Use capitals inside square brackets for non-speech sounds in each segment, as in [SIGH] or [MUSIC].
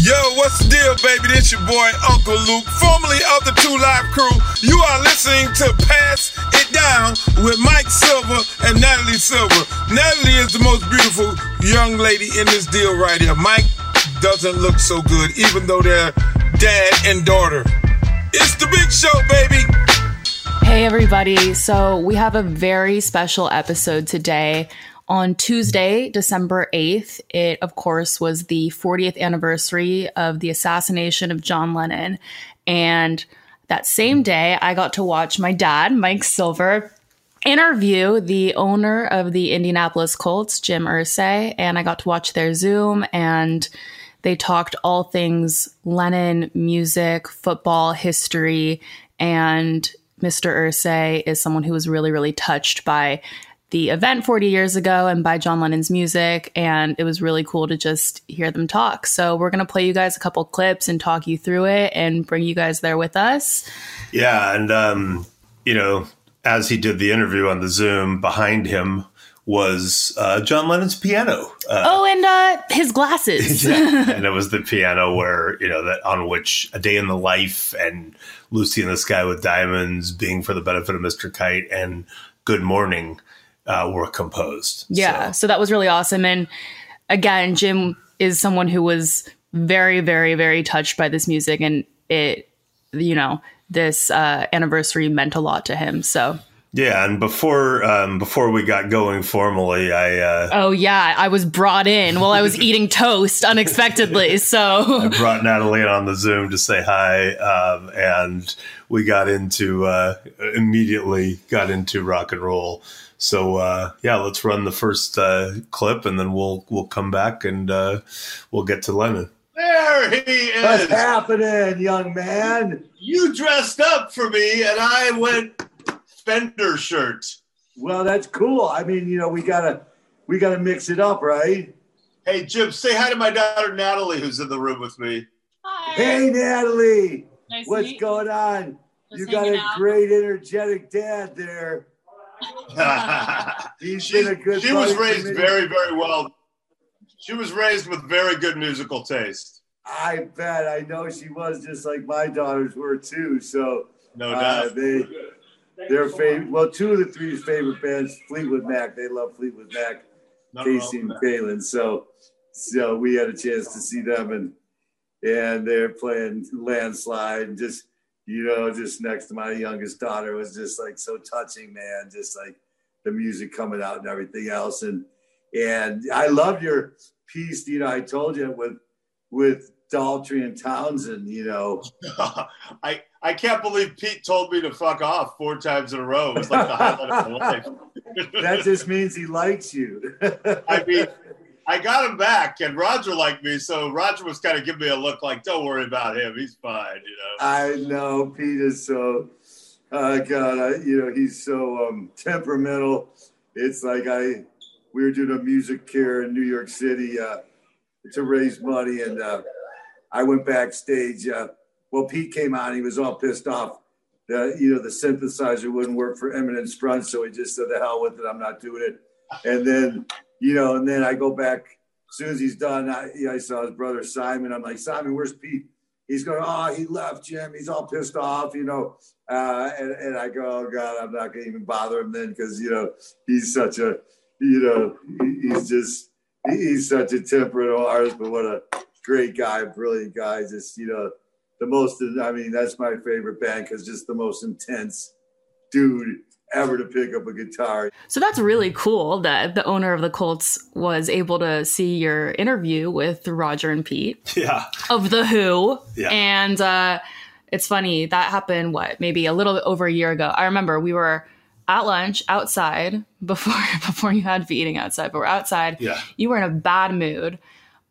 Yo, what's the deal, baby? This your boy, Uncle Luke, formerly of the Two Live Crew. You are listening to Pass It Down with Mike Silver and Natalie Silver. Natalie is the most beautiful young lady in this deal right here. Mike doesn't look so good, even though they're dad and daughter. It's the big show, baby. Hey, everybody. So, we have a very special episode today. On Tuesday, December 8th, it, of course, was the 40th anniversary of the assassination of John Lennon. And that same day, I got to watch my dad, Mike Silver, interview the owner of the Indianapolis Colts, Jim Irsay. And I got to watch their Zoom and they talked all things Lennon, music, football, history, and Mr. Irsay is someone who was really, really touched by the event 40 years ago and by John Lennon's music. And it was really cool to just hear them talk. So we're going to play you guys a couple clips and talk you through it and bring you guys there with us. Yeah. And, um, you know, as he did the interview on the Zoom, behind him was uh, John Lennon's piano. Uh, oh, and uh, his glasses. [LAUGHS] yeah. And it was the piano where, you know, that on which A Day in the Life and Lucy in the Sky with Diamonds, Being for the Benefit of Mr. Kite, and Good Morning uh, were composed. Yeah, so. so that was really awesome. And again, Jim is someone who was very, very, very touched by this music, and it, you know, this uh, anniversary meant a lot to him. So. Yeah, and before um, before we got going formally, I uh, oh yeah, I was brought in while I was [LAUGHS] eating toast unexpectedly. So I brought Natalie on the Zoom to say hi, um, and we got into uh, immediately got into rock and roll. So uh, yeah, let's run the first uh, clip, and then we'll we'll come back and uh, we'll get to Lennon. There he is. What's happening, young man? You dressed up for me, and I went Fender shirt. Well, that's cool. I mean, you know, we gotta we gotta mix it up, right? Hey, Jim, say hi to my daughter Natalie, who's in the room with me. Hi. Hey, Natalie. Nice What's going on? Just you got a out. great, energetic dad there. She, been a good. She was raised very, very well. She was raised with very good musical taste. I bet. I know she was just like my daughters were too. So no uh, doubt. Uh, they their favorite. Well, two of the three favorite bands, Fleetwood Mac. They love Fleetwood Mac, Not Casey and Phelan. So so we had a chance to see them and and they're playing landslide and just you know, just next to my youngest daughter was just like so touching, man. Just like the music coming out and everything else. And and I loved your piece, you know, I told you with with Daltrey and Townshend, you know. [LAUGHS] I I can't believe Pete told me to fuck off four times in a row. It was like the highlight of my [LAUGHS] life. that just means he likes you. [LAUGHS] I mean, I got him back, and Roger liked me, so Roger was kind of giving me a look like, "Don't worry about him, he's fine," you know. I know Pete is so, uh, God, I, you know, he's so um, temperamental. It's like I, we were doing a MusiCares in New York City uh, to raise money, and uh, I went backstage. Uh, well, Pete came on, he was all pissed off. The, you know, the synthesizer wouldn't work for Eminence Front, so he just said, "The hell with it, I'm not doing it." And then you know, and then I go back as soon as he's done. I, I saw his brother Simon. I'm like, Simon, where's Pete? He's going, oh, he left, Jim. He's all pissed off, you know. Uh, and, and I go, oh God, I'm not to even bother him then because you know he's such a, you know, he's just he's such a temperate artist, but what a great guy, brilliant guy. Just you know, the most. I mean, that's my favorite band because just the most intense dude ever to pick up a guitar. So that's really cool that the owner of the Colts was able to see your interview with Roger and Pete. Yeah. Of The Who. Yeah. And uh, it's funny, that happened, what, maybe a little bit over a year ago. I remember we were at lunch outside [LAUGHS] before before you had to be eating outside, but we're outside. Yeah. You were in a bad mood.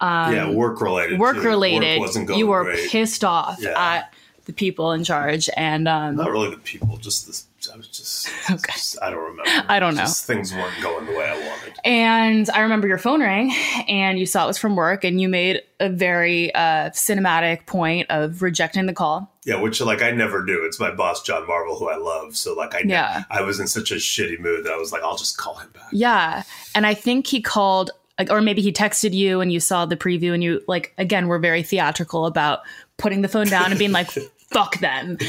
Um, yeah, work related. Work related. Work you were great. pissed off yeah. at the people in charge, and um, not really the people, just the I was just, [LAUGHS] okay. Just, I don't remember. [LAUGHS] I don't know. Just things weren't going the way I wanted. And I remember your phone rang, and you saw it was from work, and you made a very uh, cinematic point of rejecting the call. Yeah, which like I never do. It's my boss John Marvel, who I love. So like I, yeah. I was in such a shitty mood that I was like, I'll just call him back. Yeah, and I think he called like, or maybe he texted you and you saw the preview and you like again we're very theatrical about putting the phone down and being like [LAUGHS] fuck them. [LAUGHS]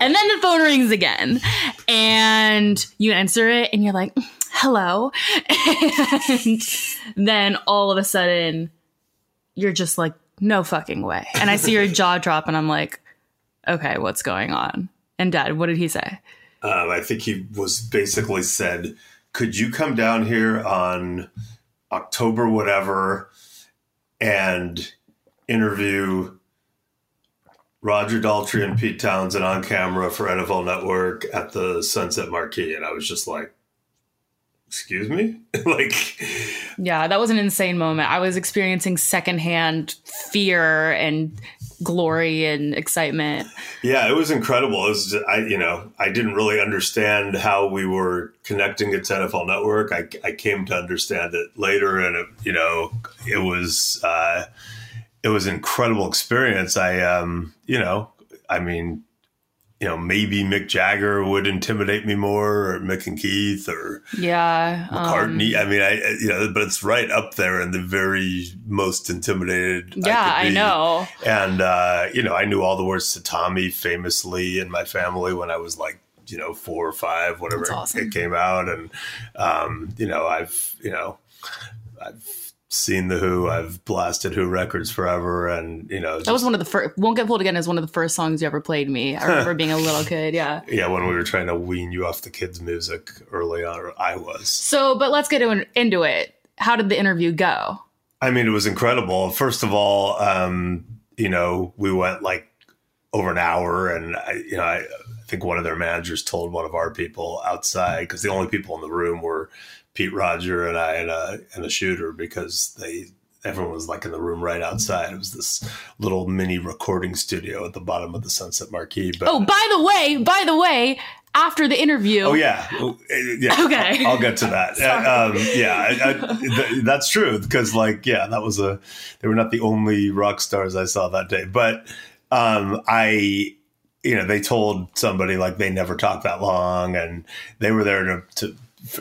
And then the phone rings again and you answer it and you're like hello. [LAUGHS] And then all of a sudden you're just like no fucking way. And i see your jaw drop and i'm like okay what's going on? And dad what did he say? Um, I think he was basically said, "Could you come down here on October whatever and interview Roger Daltrey and Pete Townshend on camera for NFL Network at the Sunset Marquis?" And I was just like, "Excuse me, [LAUGHS] like." Yeah, that was an insane moment. I was experiencing secondhand fear and glory and excitement. Yeah, it was incredible. It was, just, I, you know, I didn't really understand how we were connecting it to NFL Network. I, I came to understand it later, and it, you know, it was, uh, it was an incredible experience. I, um, you know, I mean, you know, maybe Mick Jagger would intimidate me more, or Mick and Keith, or Yeah. um, McCartney. I mean, I, you know, but it's right up there in the very most intimidated. yeah, could I know. And, uh, you know, I knew all the words to Tommy famously in my family when I was like, you know, four or five, whatever awesome. it came out. And, um, you know, I've, you know, I've seen the Who, I've blasted Who records forever. And, you know, That was one of the first. Won't get fooled again is one of the first songs you ever played me. I remember being a little kid. Yeah. [LAUGHS] yeah, when we were trying to wean you off the kids' music early on, or I was. So, but let's get into it. How did the interview go? I mean, it was incredible. First of all, um, you know, we went like over an hour, and I, you know, I think one of their managers told one of our people outside because the only people in the room were Pete Roger and I and a and a shooter because they everyone was like in the room right outside. It was this little mini recording studio at the bottom of the Sunset Marquis. But Oh, by the way, by the way, after the interview, Oh yeah, yeah. [LAUGHS] Okay. I'll, I'll get to that. [LAUGHS] Uh, um, yeah, I, I, th- that's true because, like, yeah, that was a. They were not the only rock stars I saw that day, but um, I, you know, they told somebody like they never talked that long, and they were there to, to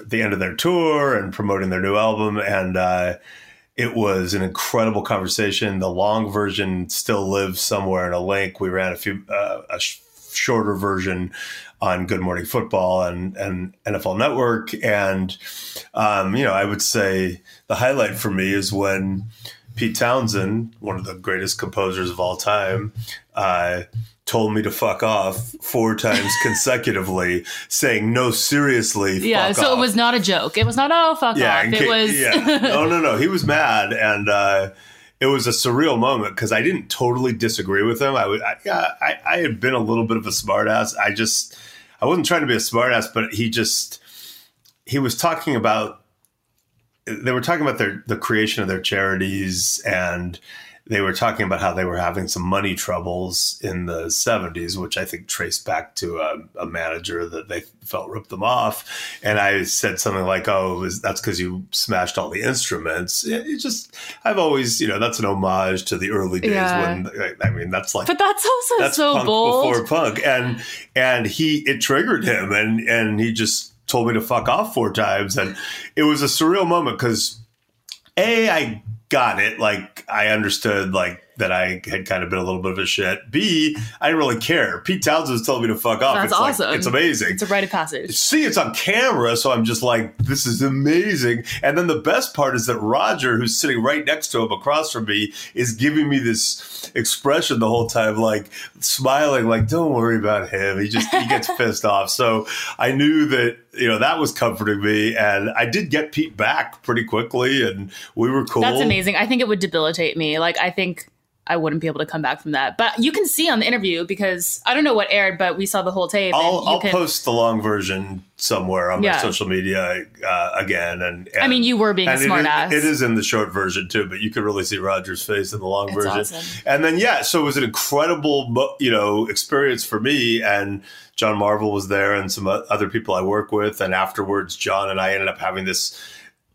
the end of their tour and promoting their new album, and uh, it was an incredible conversation. The long version still lives somewhere in a link. We ran a few uh, a sh- shorter version on Good Morning Football and and NFL Network, and um, you know I would say the highlight for me is when Pete Townshend, one of the greatest composers of all time, uh, told me to fuck off four times [LAUGHS] consecutively, saying no, seriously, yeah. So off it was not a joke. It was not oh fuck off. in It ca- was yeah. [LAUGHS] No, no, no. He was mad, and uh, it was a surreal moment because I didn't totally disagree with him. I would, I, yeah, I, I had been a little bit of a smartass. I just, I wasn't trying to be a smartass, but he just, he was talking about. They were talking about their the creation of their charities and they were talking about how they were having some money troubles in the 70s, which I think traced back to a, a manager that they felt ripped them off. And I said something like, oh, was, that's because you smashed all the instruments. It, it just, I've always, you know, that's an homage to the early days Yeah. when, I mean, that's like, But that's also that's so punk bold. before punk. And, and he, it triggered him and, and he just told me to fuck off four times. And it was a surreal moment because a, I got it. Like I understood like that I had kind of been a little bit of a shit. B, I didn't really care. Pete Townshend telling me to fuck off. That's it's awesome. Like, it's amazing. It's a rite of passage. See, it's on camera, so I'm just like, this is amazing. And then the best part is that Roger, who's sitting right next to him across from me, is giving me this expression the whole time, like smiling, like, don't worry about him. He just he gets [LAUGHS] pissed off. So I knew that, you know, that was comforting me. And I did get Pete back pretty quickly and we were cool. That's amazing. I think it would debilitate me. Like I think I wouldn't be able to come back from that. But you can see on the interview because I don't know what aired, but we saw the whole tape. I'll, and you I'll can, post the long version somewhere on my social media uh, again. And, I mean, you were being a and it is- smartass. It is in the short version too, but you could really see Roger's face in the long It's version. awesome. And then yeah, so it was an incredible, you know, experience for me. And John Marvel was there, and some other people I work with. And afterwards, John and I ended up having this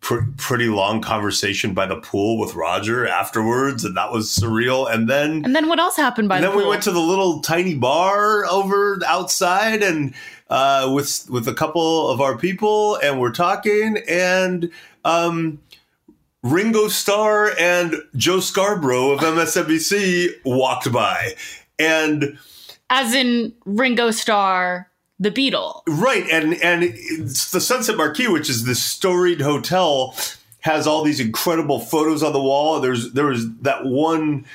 pr- pretty long conversation by the pool with Roger afterwards, and that was surreal. And then And then what else happened by then we went to the little tiny bar over outside and uh, with with a couple of our people and we're talking and um, Ringo Starr and Joe Scarborough of MSNBC walked by. And as in Ringo Starr, the Beatle. Right. And and the Sunset Marquis, which is this storied hotel, has all these incredible photos on the wall. There's there was that one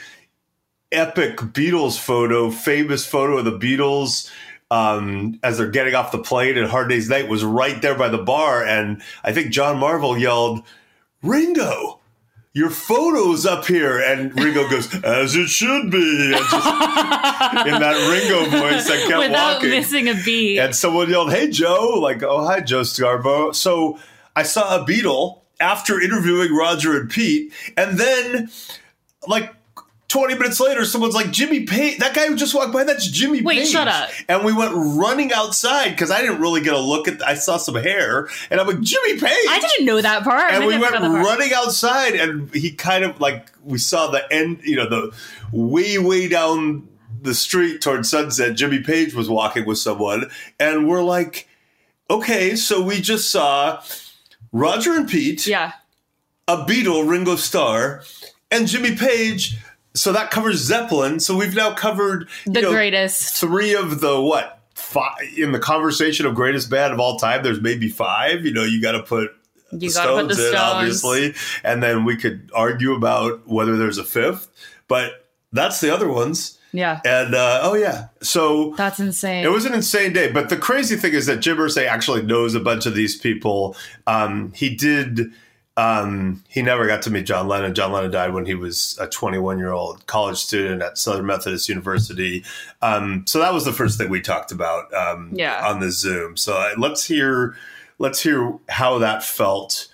epic Beatles photo, famous photo of the Beatles um, as they're getting off the plane at Hard Day's Night was right there by the bar. And I think John Marvel yelled, Ringo, your photo's up here. And Ringo goes, as it should be. And just, [LAUGHS] in that Ringo voice that kept Without walking. missing a beat. And someone yelled, hey, Joe. Like, oh, hi, Joe Scarbo. So I saw a Beatle after interviewing Roger and Pete. And then, like, 20 minutes later, someone's like, Jimmy Page, that guy who just walked by, that's Jimmy Wait, Page. shut up. And we went running outside because I didn't really get a look at, I saw some hair and I'm like, Jimmy Page. I didn't know that part. And I we went got that part. running outside and he kind of like, we saw the end, you know, the way, way down the street towards sunset. Jimmy Page was walking with someone and we're like, okay, so we just saw Roger and Pete Yeah. a Beatle, Ringo Starr, and Jimmy Page. So that covers Zeppelin. So we've now covered The know, greatest. three of the what five in the conversation of greatest band of all time. There's maybe five. You know, you got to put You the gotta put the Stones in, Stones. obviously, and then we could argue about whether there's a fifth. But that's the other ones. Yeah. And uh, oh yeah, so That's insane. it was an insane day. But the crazy thing is that Jim Irsay actually knows a bunch of these people. Um, he did. Um, he never got to meet John Lennon. John Lennon died when he was a 21 year old college student at Southern Methodist University. Um, so that was the first thing we talked about um, Yeah. on the Zoom. So uh, let's hear let's hear how that felt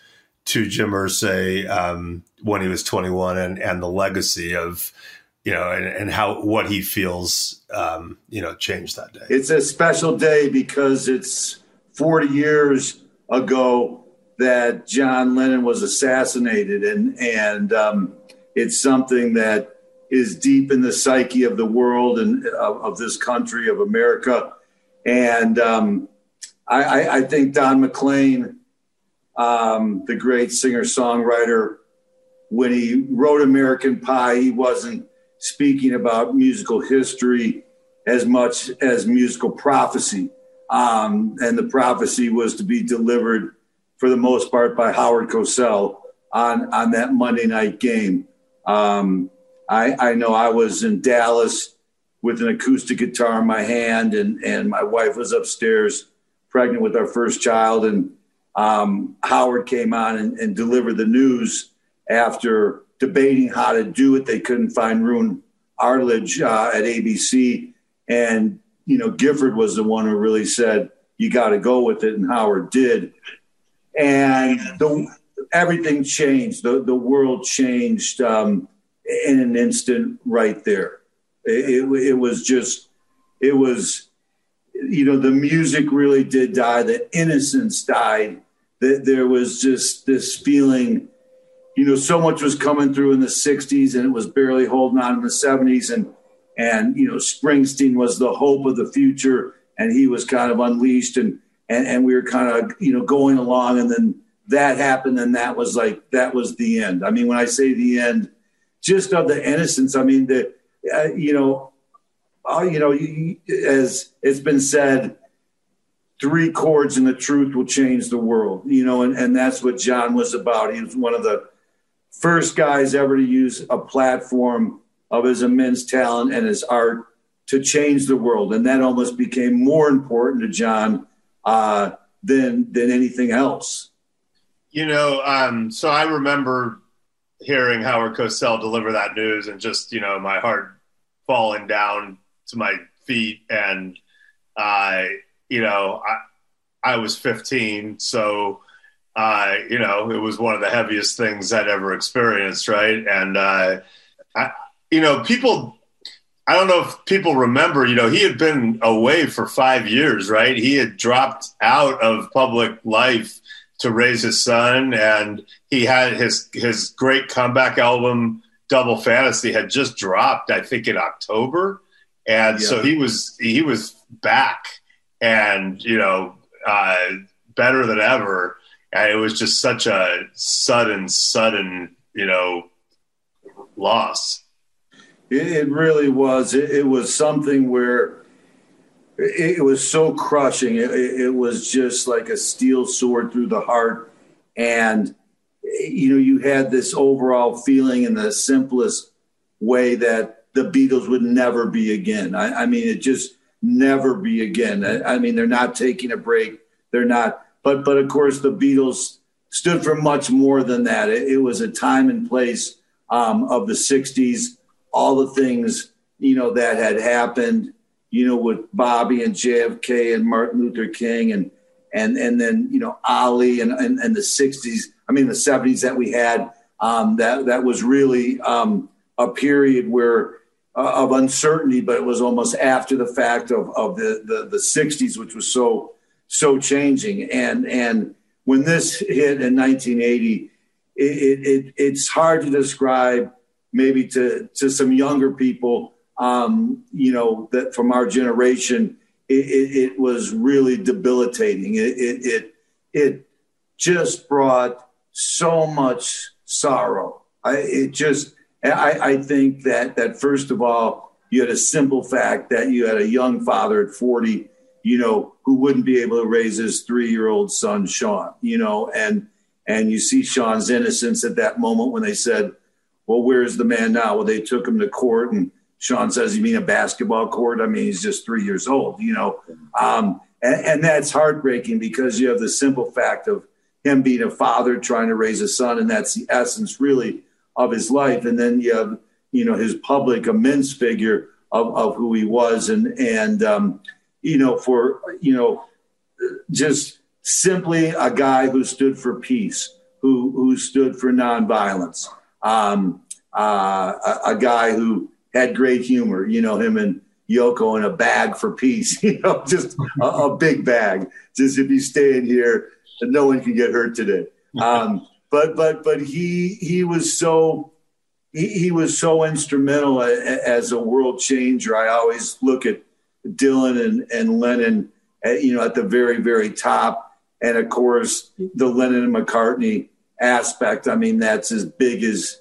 to Jim Irsay um, when he was 21 and, and the legacy of you know and, and how what he feels um, you know changed that day. It's a special day because it's 40 years ago that John Lennon was assassinated, and and um, it's something that is deep in the psyche of the world and of, of this country of America. And um, I, I, think Don McLean, um, the great singer songwriter, when he wrote American Pie, he wasn't speaking about musical history as much as musical prophecy. Um, and the prophecy was to be delivered for the most part by Howard Cosell on, on that Monday night game. Um, I, I know I was in Dallas with an acoustic guitar in my hand, and, and my wife was upstairs pregnant with our first child. And um, Howard came on and, and delivered the news after debating how to do it. They couldn't find Roone Arledge uh, at ABC. And, you know, Gifford was the one who really said, you got to go with it. And Howard did. And the, everything changed. The, the world changed um, in an instant right there. It, it, it was just, it was, you know, the music really did die. The innocence died. That there was just this feeling, you know, so much was coming through in the '60s, and it was barely holding on in the '70s, and and you know, Springsteen was the hope of the future, and he was kind of unleashed, and and and we were kind of you know going along, and then that happened, and that was like that was the end. I mean, when I say the end, just of the innocence. I mean, the uh, you know, uh, you know, as it's been said, three chords and the truth will change the world. You know, and, and that's what John was about. He was one of the first guys ever to use a platform of his immense talent and his art to change the world, and that almost became more important to John uh, than than anything else. You know, um, so I remember hearing Howard Cosell deliver that news and just, you know, my heart falling down to my feet. And, uh, you know, I, I was 15. So, uh, you know, it was one of the heaviest things I'd ever experienced. Right. And, uh, I, you know, people, I don't know if people remember, you know, he had been away for five years, right? He had dropped out of public life to raise his son and he had his his great comeback album double fantasy had just dropped i think in october and Yeah. so he was he was back and you know uh better than ever and it was just such a sudden, sudden, you know, loss. It, it really was. It, it, was something where it, it was so crushing. it was just like a steel sword through the heart, and you know, you had this overall feeling in the simplest way that the Beatles would never be again. I, I mean, it just never be again. I, I, mean, they're not taking a break. They're not. But but of course, the Beatles stood for much more than that. It, it was a time and place um, of the '60s. All the things you know that had happened. You know, with Bobby and JFK and Martin Luther King and and and then you know Ali and and, and the '60s. I mean, the '70s that we had. Um, that that was really um, a period where uh, of uncertainty, but it was almost after the fact of, of the, the, the 60s, which was so so changing. And and when this hit in 1980, it, it, it's hard to describe maybe to to some younger people, um, you know, that from our generation, it, it, it was really debilitating. It, it it it just brought so much sorrow. I, it just I, I think that that first of all, you had a simple fact that you had a young father at 40, you know, who wouldn't be able to raise his three-year-old son, Sean, you know, and and you see Sean's innocence at that moment when they said, Well, where's the man now? Well, they took him to court and Sean says, You mean a basketball court? I mean, he's just three years old, you know. Um, and, and that's heartbreaking because you have the simple fact of him being a father trying to raise a son, and that's the essence really of his life. And then you have, you know, his public immense figure of, of who he was. And, and, um, you know, for, you know, just simply a guy who stood for peace, who, who stood for nonviolence, um, uh, a, a, guy who had great humor, you know, him and Yoko in a bag for peace, [LAUGHS] you know, just a, a big bag. Just if you stay in here, no one can get hurt today. Um, but but but he he was so he, he was so instrumental as a world changer. I always look at Dylan and, and Lennon, at, you know, at the very very top, and of course the Lennon and McCartney aspect. I mean, that's as big as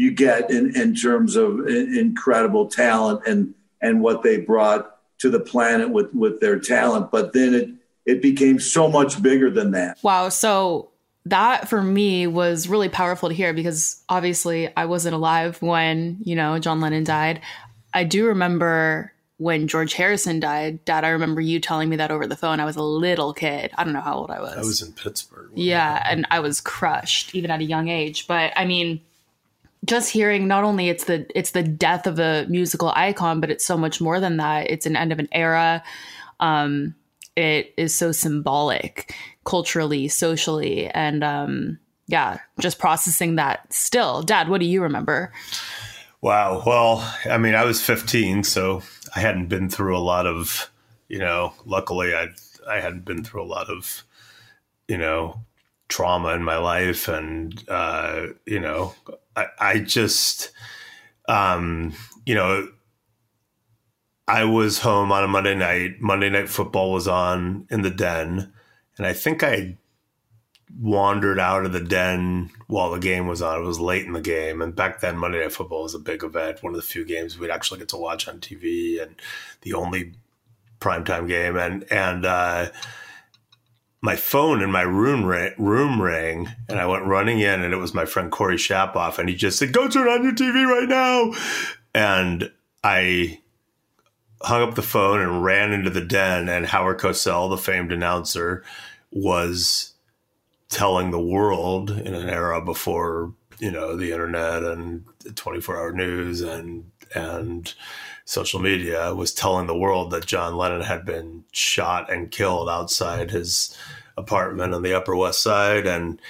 you get in, in terms of incredible talent and and what they brought to the planet with with their talent. But then it it became so much bigger than that. Wow. So that for me was really powerful to hear because obviously I wasn't alive when, you know, John Lennon died. I do remember when George Harrison died, Dad, I remember you telling me that over the phone. I was a little kid. I don't know how old I was. I was in Pittsburgh. Yeah, and I was crushed even at a young age. But I mean, just hearing not only it's the it's the death of a musical icon, but it's so much more than that. It's an end of an era. Um, it is so symbolic culturally, socially, and um, yeah, just processing that still. Dad, what do you remember? Wow. Well, I mean, I was 15, so I hadn't been through a lot of, you know, luckily I I hadn't been through a lot of, you know, trauma in my life and uh, you know, I, I just um, you know, I was home on a Monday night. Monday night football was on in the den and I think I wandered out of the den while the game was on. It was late in the game, and back then Monday Night Football was a big event, one of the few games we'd actually get to watch on TV, and the only primetime game. And and uh, my phone in my room rang, room rang, and I went running in, and it was my friend Corey Shapoff, and he just said, "Go turn on your TV right now," and I hung up the phone and ran into the den, and Howard Cosell, the famed announcer was telling the world in an era before you know the internet and 24 hour news and and social media was telling the world that John Lennon had been shot and killed outside his apartment on the Upper West Side. And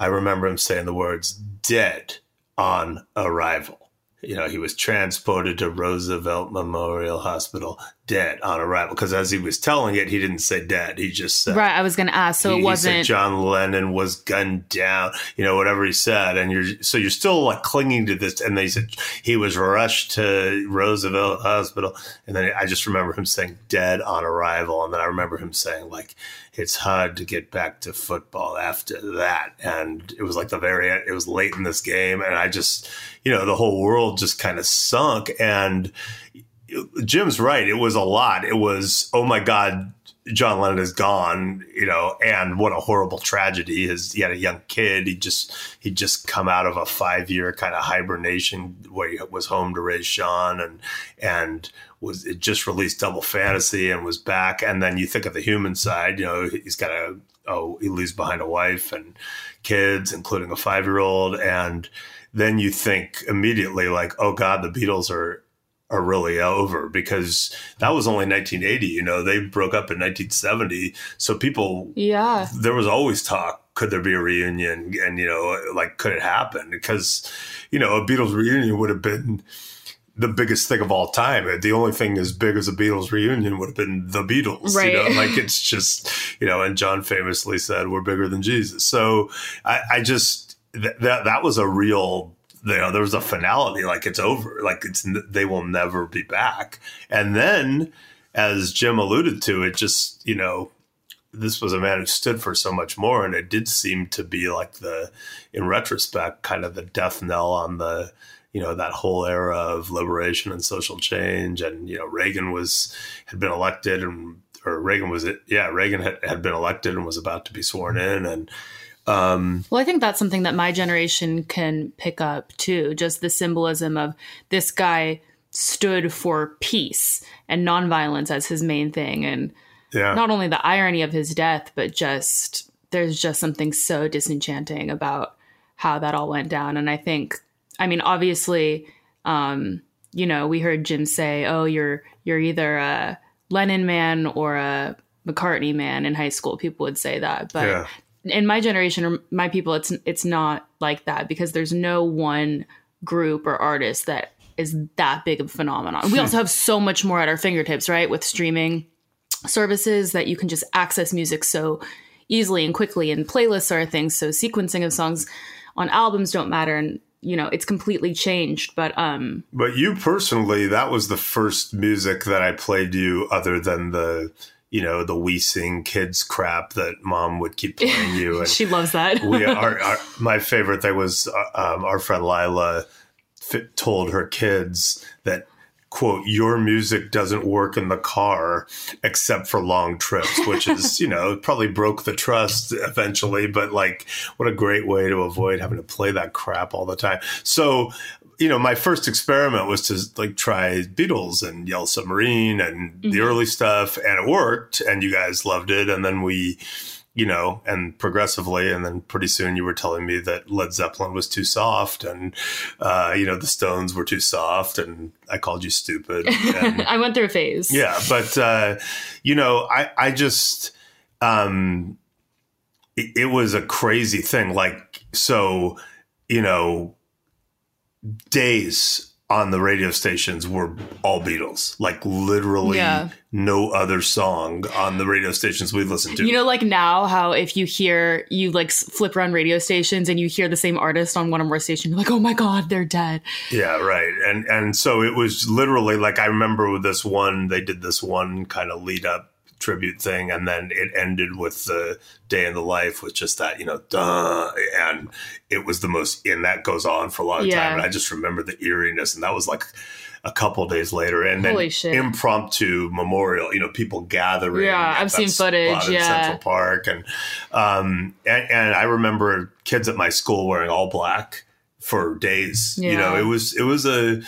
I remember him saying the words dead on arrival. You know he was transported to Roosevelt Memorial Hospital dead on arrival because as he was telling it, he didn't say dead. He just said right. I was going to ask, so he, it wasn't John Lennon was gunned down. You know, whatever he said, and you're so you're still like clinging to this. And they said he was rushed to Roosevelt Hospital, and then I just remember him saying dead on arrival, and then I remember him saying like it's hard to get back to football after that, and it was like the very it was late in this game, and I just you know the whole world just kind of sunk and Jim's right. It was a lot. It was, oh my God, John Lennon is gone, you know, and what a horrible tragedy. He had a young kid. He just he just come out of a five year kind of hibernation where he was home to raise Sean and and was it just released Double Fantasy and was back. And then you think of the human side, you know, he's got a oh he leaves behind a wife and kids, including a five year old, and then you think immediately like, oh God, the Beatles are are really over because that was only 1980 you know they broke up in 1970 so people yeah there was always talk could there be a reunion and you know like could it happen because you know a beatles reunion would have been the biggest thing of all time. The only thing as big as a Beatles reunion would have been the Beatles. Right. You know, like it's just, you know, and John famously said, we're bigger than Jesus. So I, I just, th- that, that was a real you know, there was a finality, like it's over, like it's they will never be back. And then, as Jim alluded to, it just you know, this was a man who stood for so much more, and it did seem to be like the, in retrospect, kind of the death knell on the, you know, that whole era of liberation and social change. And you know, Reagan was had been elected, and or Reagan was it? Yeah, Reagan had, had been elected and was about to be sworn in, and um, well, I think that's something that my generation can pick up too. Just the symbolism of this guy stood for peace and nonviolence as his main thing. And yeah. not only the irony of his death, but just there's just something so disenchanting about how that all went down. And I think, I mean, obviously, um, you know, we heard Jim say, "Oh, you're you're either a Lennon man or a McCartney man." In high school, people would say that, but yeah in my generation or my people, it's it's not like that because there's no one group or artist that is that big of a phenomenon. We also have so much more at our fingertips, right? With streaming services that you can just access music so easily and quickly and playlists are things so sequencing of songs on albums don't matter and you know it's completely changed but um but you personally that was the first music that i played you other than the you know the Wee Sing kids crap that mom would keep playing you. [LAUGHS] And she loves that. we [LAUGHS] our, our, my favorite thing was uh, um, our friend lila fit, told her kids that quote your music doesn't work in the car except for long trips which is you know probably broke the trust eventually but like what a great way to avoid having to play that crap all the time. So you know, my first experiment was to like try Beatles and Yellow Submarine and mm-hmm. the early stuff, and it worked, and you guys loved it. And then we, you know, and progressively, and then pretty soon you were telling me that Led Zeppelin was too soft, and uh, you know, the Stones were too soft, and I called you stupid. And, [LAUGHS] I went through a phase. Yeah, but uh, you know, I I just um, it, it was a crazy thing. Like so, you know days on the radio stations were all Beatles, like literally yeah. no other song on the radio stations we've listened to. You know, like now, how if you hear you like flip around radio stations and you hear the same artist on one or more stations, you're like, oh my god, they're dead. Yeah, right. And and so it was literally like I remember with this one, they did this one kind of lead up tribute thing, and then it ended with the day in the life with just that, you know, duh, and it was the most, and that goes on for a long yeah. time. And I just remember the eeriness, and that was like a couple days later, and Holy then shit. impromptu memorial, you know, people gathering. Yeah, I've seen footage. Yeah, Central Park, and um, and, and I remember kids at my school wearing all black for days. Yeah. You know, it was it was a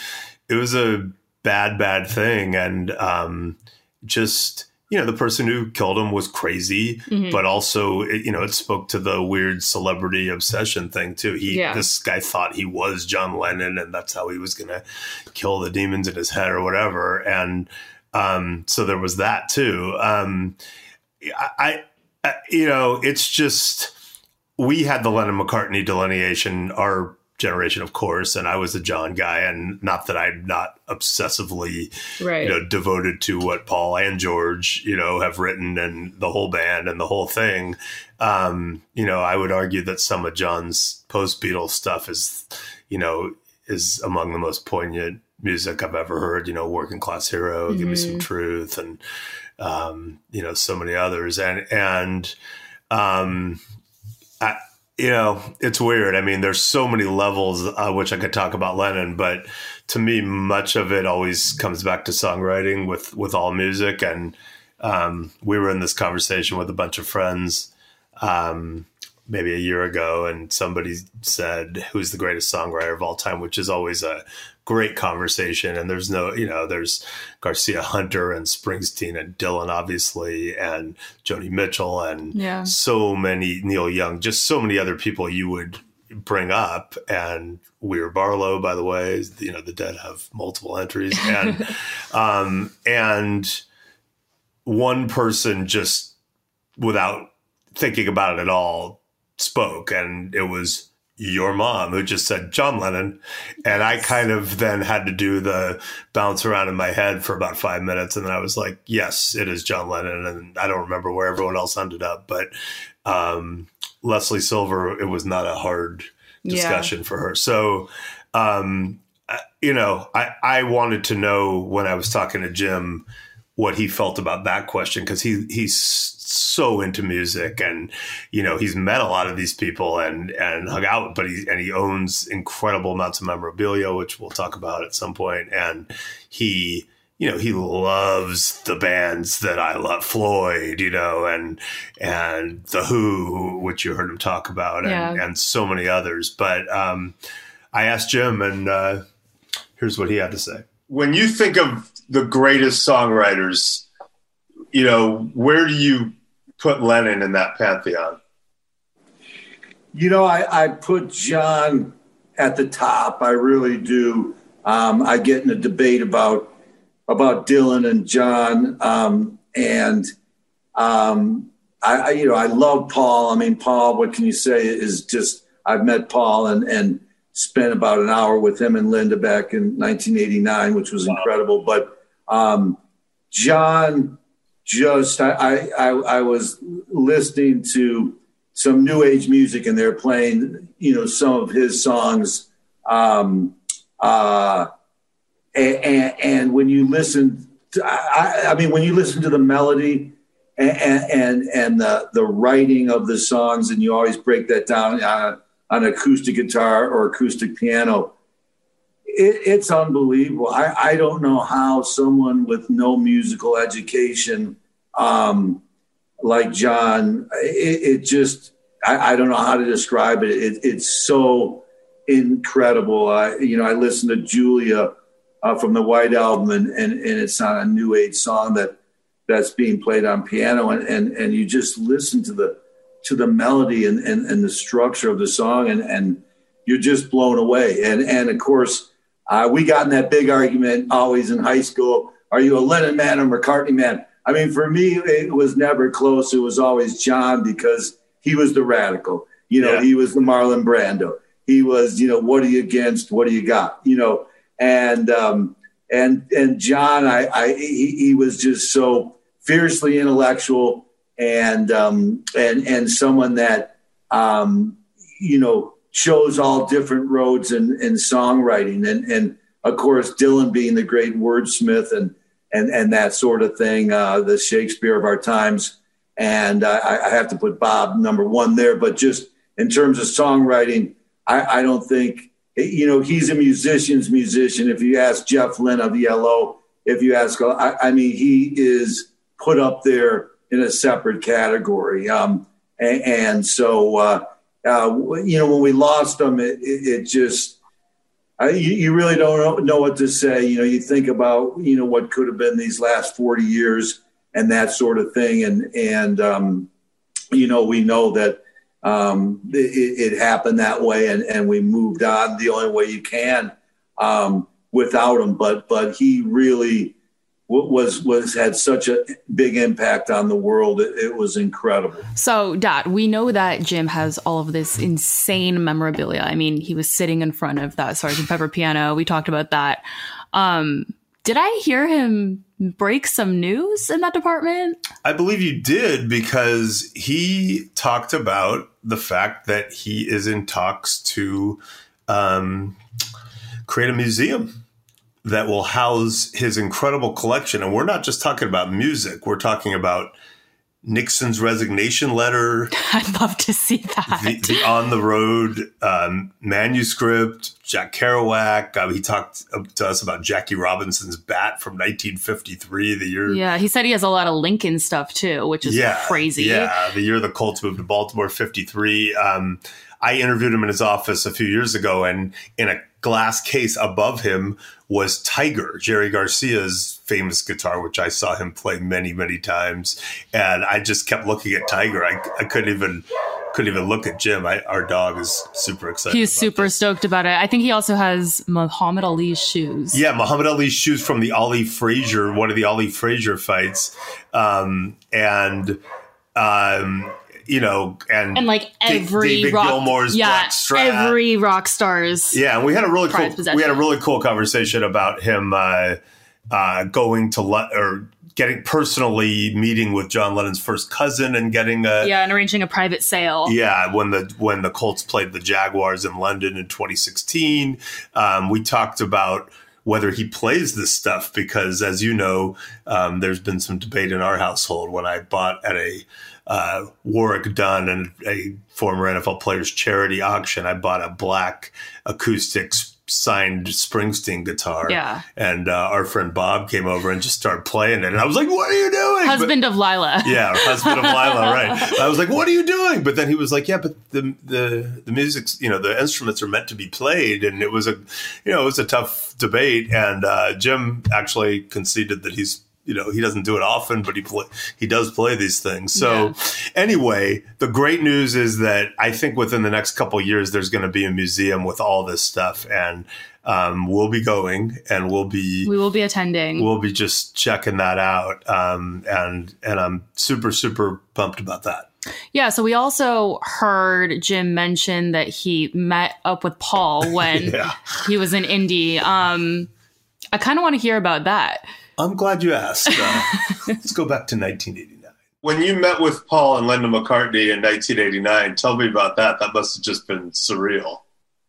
it was a bad bad thing, and um, just you know, the person who killed him was crazy, mm-hmm. but also, it, you know, it spoke to the weird celebrity obsession thing too. He, yeah. this guy thought he was John Lennon, and that's how he was going to kill the demons in his head or whatever. And um, so there was that too. Um, I, I, you know, it's just we had the Lennon McCartney delineation. Our generation, of course, and I was a John guy, and not that I'm not obsessively, right. you know, devoted to what Paul and George, you know, have written and the whole band and the whole thing. Um, you know, I would argue that some of John's post Beatles stuff is, you know, is among the most poignant music I've ever heard. You know, Working Class Hero, mm-hmm. Give Me Some mm-hmm. Truth, and um, you know, so many others, and and um, you know, it's weird. I mean, there's so many levels uh, which I could talk about Lennon, but to me, much of it always comes back to songwriting with with all music. And um, we were in this conversation with a bunch of friends um, maybe a year ago, and somebody said, "Who's the greatest songwriter of all time?" Which is always a great conversation. And there's no, you know, there's Garcia Hunter and Springsteen and Dylan, obviously, and Joni Mitchell and yeah. so many Neil Young, just so many other people you would bring up. And Weir Barlow, by the way, you know, the Dead have multiple entries, [LAUGHS] and um, and one person just without thinking about it at all spoke, and it was your mom who just said John Lennon. And I kind of then had to do the bounce around in my head for about five minutes. And then I was like, yes, it is John Lennon. And I don't remember where everyone else ended up, but um, Leslie Silver, it was not a hard discussion yeah. for her. So, um, you know, I, I wanted to know when I was talking to Jim what he felt about that question because he he's so into music and you know he's met a lot of these people and and hung out but he and he owns incredible amounts of memorabilia which we'll talk about at some point. And he you know he loves the bands that I love Floyd you know and and the Who which you heard him talk about and, yeah. and so many others. But um I asked Jim and uh here's what he had to say. When you think of the greatest songwriters you know, where do you put Lennon in that pantheon? You know, I, I put John at the top. I really do. Um, I get in a debate about about Dylan and John, um, and um, I, I, you know, I love Paul. I mean, Paul. What can you say? Is just I've met Paul and and spent about an hour with him and Linda back in 1989, which was incredible. But um, John just I, I I was listening to some new age music and they're playing you know some of his songs. Um uh and, and when you listen to, I, I mean when you listen to the melody and and and the the writing of the songs and you always break that down on, on acoustic guitar or acoustic piano it, it's unbelievable. I, I don't know how someone with no musical education, um, like John, it, it just, I, I, don't know how to describe it. it it's so incredible. I, you know, I listened to Julia uh, from the White Album, and, and, and it's not a new age song that that's being played on piano, and, and, and you just listen to the to the melody and, and, and the structure of the song, and, and you're just blown away. And and of course, uh, we got in that big argument always in high school. Are you a Lennon man or McCartney man? I mean, for me, it was never close. It was always John because he was the radical. You know, yeah. he was the Marlon Brando. He was, you know, what are you against? What do you got? You know, and um, and and John, I, I he, he was just so fiercely intellectual and um, and and someone that um, you know chose all different roads in, in songwriting. And, and of course, Dylan being the great wordsmith and, and, and that sort of thing, uh, the Shakespeare of our times. And I, I, have to put Bob number one there. But just in terms of songwriting, I, I don't think, you know, he's a musician's musician. If you ask Jeff Lynne of ELO, if you ask, I, I mean, he is put up there in a separate category. Um, and, and so, uh, uh, you know, when we lost them, it, it, it just, I, you, really don't know what to say. You know, you think about, you know, what could have been these last 40 years and that sort of thing. And, and, um, you know, we know that um, it, it, happened that way and, and we moved on the only way you can um, without him. But, but he really, was was had such a big impact on the world. It, it, was incredible. So, Dad, we know that Jim has all of this insane memorabilia. I mean, he was sitting in front of that Sergeant Pepper piano. We talked about that. Um, did I hear him break some news in that department? I believe you did because he talked about the fact that he is in talks to um, create a museum that will house his incredible collection. And we're not just talking about music, we're talking about Nixon's resignation letter. [LAUGHS] I'd love to see that. The, the on the road um, manuscript, Jack Kerouac. Uh, he talked to us about Jackie Robinson's bat from 1953, the year. Yeah, he said he has a lot of Lincoln stuff too, which is yeah, crazy. Yeah, the year the Colts moved to Baltimore, 53. Um, I interviewed him in his office a few years ago, and in a glass case above him was Tiger, Jerry Garcia's famous guitar, which I saw him play many, many times. And I just kept looking at Tiger. I, I couldn't even couldn't even look at Jim. I, our dog is super excited. He's super this. stoked about it. I think he also has Muhammad Ali's shoes. Yeah, Muhammad Ali's shoes from the Ali Frazier, one of the Ali Frazier fights, um, and um, you know, and and like every rock, Gilmour's yeah, every rock stars. Yeah, and we had a really cool possession. we had a really cool conversation about him uh, uh, going to Le- or getting personally meeting with John Lennon's first cousin and getting a yeah, and arranging a private sale. Yeah, when the when the Colts played the Jaguars in London in 2016, um, we talked about whether he plays this stuff because, as you know, um, there's been some debate in our household when I bought at a uh, Warrick Dunn and a former NFL players charity auction. I bought a black acoustic signed Springsteen guitar. Yeah. And uh, our friend Bob came over and just started playing it. And I was like, what are you doing? Husband but, of Lila. [LAUGHS] Yeah, husband of Lila, [LAUGHS] right. I was like, what are you doing? But then he was like, yeah, but the, the, the music's, you know, the instruments are meant to be played. And it was a, you know, it was a tough debate. And uh, Jim actually conceded that he's you know he doesn't do it often, but he play, he does play these things. So yeah. anyway, the great news is that I think within the next couple years there's going to be a museum with all this stuff, and um, we'll be going and we'll be we will be attending. We'll be just checking that out, um, and and I'm super super pumped about that. Yeah, so we also heard Jim mention that he met up with Paul when [LAUGHS] yeah. he was in Indy. Um, I kind of want to hear about that. I'm glad you asked. Uh, [LAUGHS] let's go back to 1989. When you met with Paul and Linda McCartney in 1989, tell me about that. That must have just been surreal.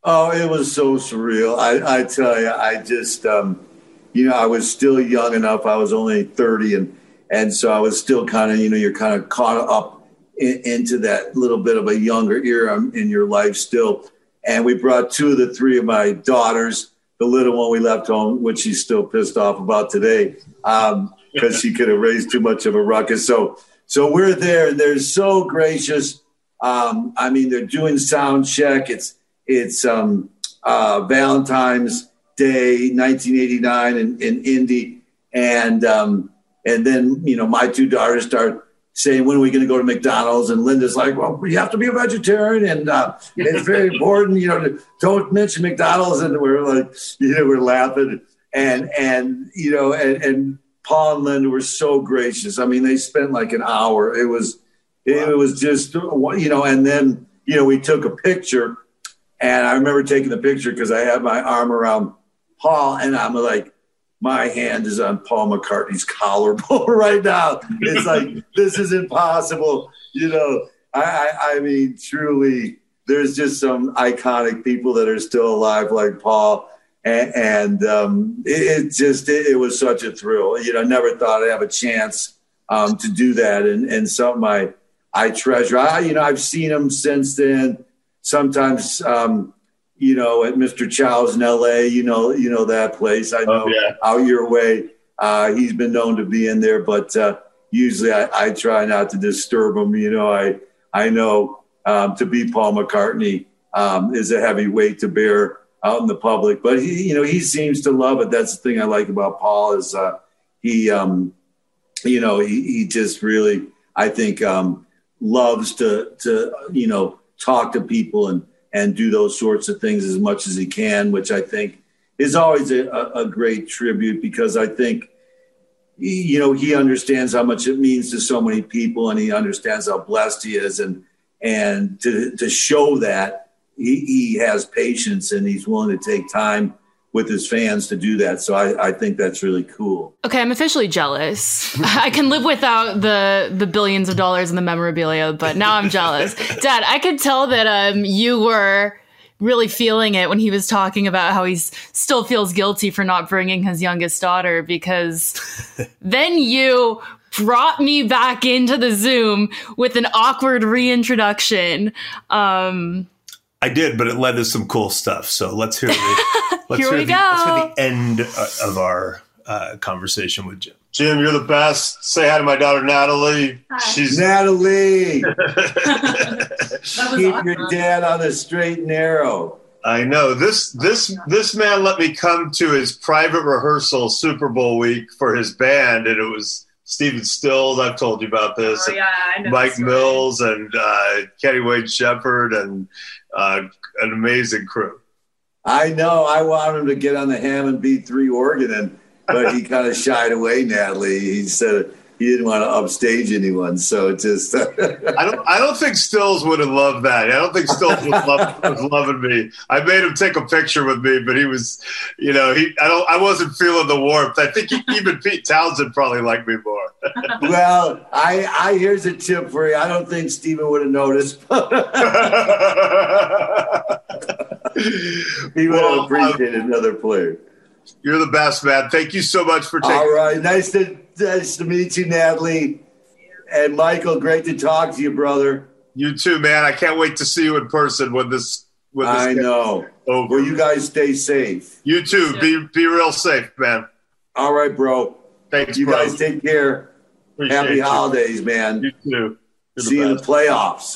Oh, it was so surreal. I, I tell you, I just, um, you know, I was still young enough. I was only 30, and and so I was still kind of, you know, you're kind of caught up in, into that little bit of a younger era in your life still. And we brought two of the three of my daughters the little one we left home, which she's still pissed off about today, because um, she could have raised too much of a ruckus. So, so we're there, and they're so gracious. Um, I mean, they're doing sound check. It's it's um, uh, Valentine's Day, 1989, in, in Indy, and um, and then you know my two daughters start saying, when are we going to go to McDonald's? And Linda's like, well, you have to be a vegetarian. And uh, it's very important, you know, to don't mention McDonald's. And we're like, you know, we're laughing. And, and you know, and, and Paul and Linda were so gracious. I mean, they spent like an hour. It was, it, it was just, you know, and then, you know, we took a picture. And I remember taking the picture because I had my arm around Paul. And I'm like, my hand is on Paul McCartney's collarbone [LAUGHS] right now. It's like this is impossible. You know, I, I, I mean, truly, there's just some iconic people that are still alive, like Paul, and, and um, it, it, just it, it, was such a thrill. You know, I never thought I'd have a chance um, to do that, and and something I I treasure. I you know I've seen him since then. Sometimes. Um, you know, at Mr. Chow's in LA, you know, you know that place. I oh, know oh, yeah. out your way. Uh, he's been known to be in there, but uh, usually I, I, try not to disturb him. You know, I I know um, to be Paul McCartney um, is a heavy weight to bear out in the public, but he, you know, he seems to love it. That's the thing I like about Paul is uh, he, um, you know, he, he just really, I think, um, loves to to you know talk to people and and do those sorts of things as much as he can, which I think is always a, a great tribute because I think you know, he understands how much it means to so many people, and he understands how blessed he is, and and to to show that he, he has patience and he's willing to take time with his fans to do that. So I, I think that's really cool. Okay, I'm officially jealous. [LAUGHS] I can live without the the billions of dollars in the memorabilia, but now I'm jealous. [LAUGHS] Dad, I could tell that um you were really feeling it when he was talking about how he still feels guilty for not bringing his youngest daughter because [LAUGHS] then you brought me back into the Zoom with an awkward reintroduction. Um, I did, but it led to some cool stuff. So let's hear the [LAUGHS] let's Here hear we the, go. let's hear the end of our uh, conversation with Jim. Jim, you're the best. Say hi to my daughter Natalie. Hi. She's Natalie, [LAUGHS] keep awesome. your dad on the straight and narrow. I know this this this man let me come to his private rehearsal Super Bowl week for his band, and it was Stephen Stills. I've told you about this. Oh, yeah, I know Mike the. Mills and uh, Kenny Wayne Shepherd and uh, an amazing crew. I know. I wanted him to get on the Hammond B3 organ, and but he kind of [LAUGHS] shied away. Natalie, he said he didn't want to upstage anyone, so it just. I don't. I don't think Stills would have loved that. I don't think Stills was, love, [LAUGHS] was loving me. I made him take a picture with me, but he was, you know, he. I don't. I wasn't feeling the warmth. I think he, even Pete Townshend probably liked me more. [LAUGHS] well, I, I here's a tip for you. I don't think Steven would have noticed. [LAUGHS] he would Well, have appreciated another player. You're the best, man. Thank you so much for taking. All right, nice to nice to meet you, Natalie, and Michael. Great to talk to you, brother. You too, man. I can't wait to see you in person when this when this I know. over. Well, you guys stay safe. You too. Be be real safe, man. All right, bro. Thanks, You bro. guys take care. Appreciate Happy you. holidays, man. You too. You're See you in the playoffs.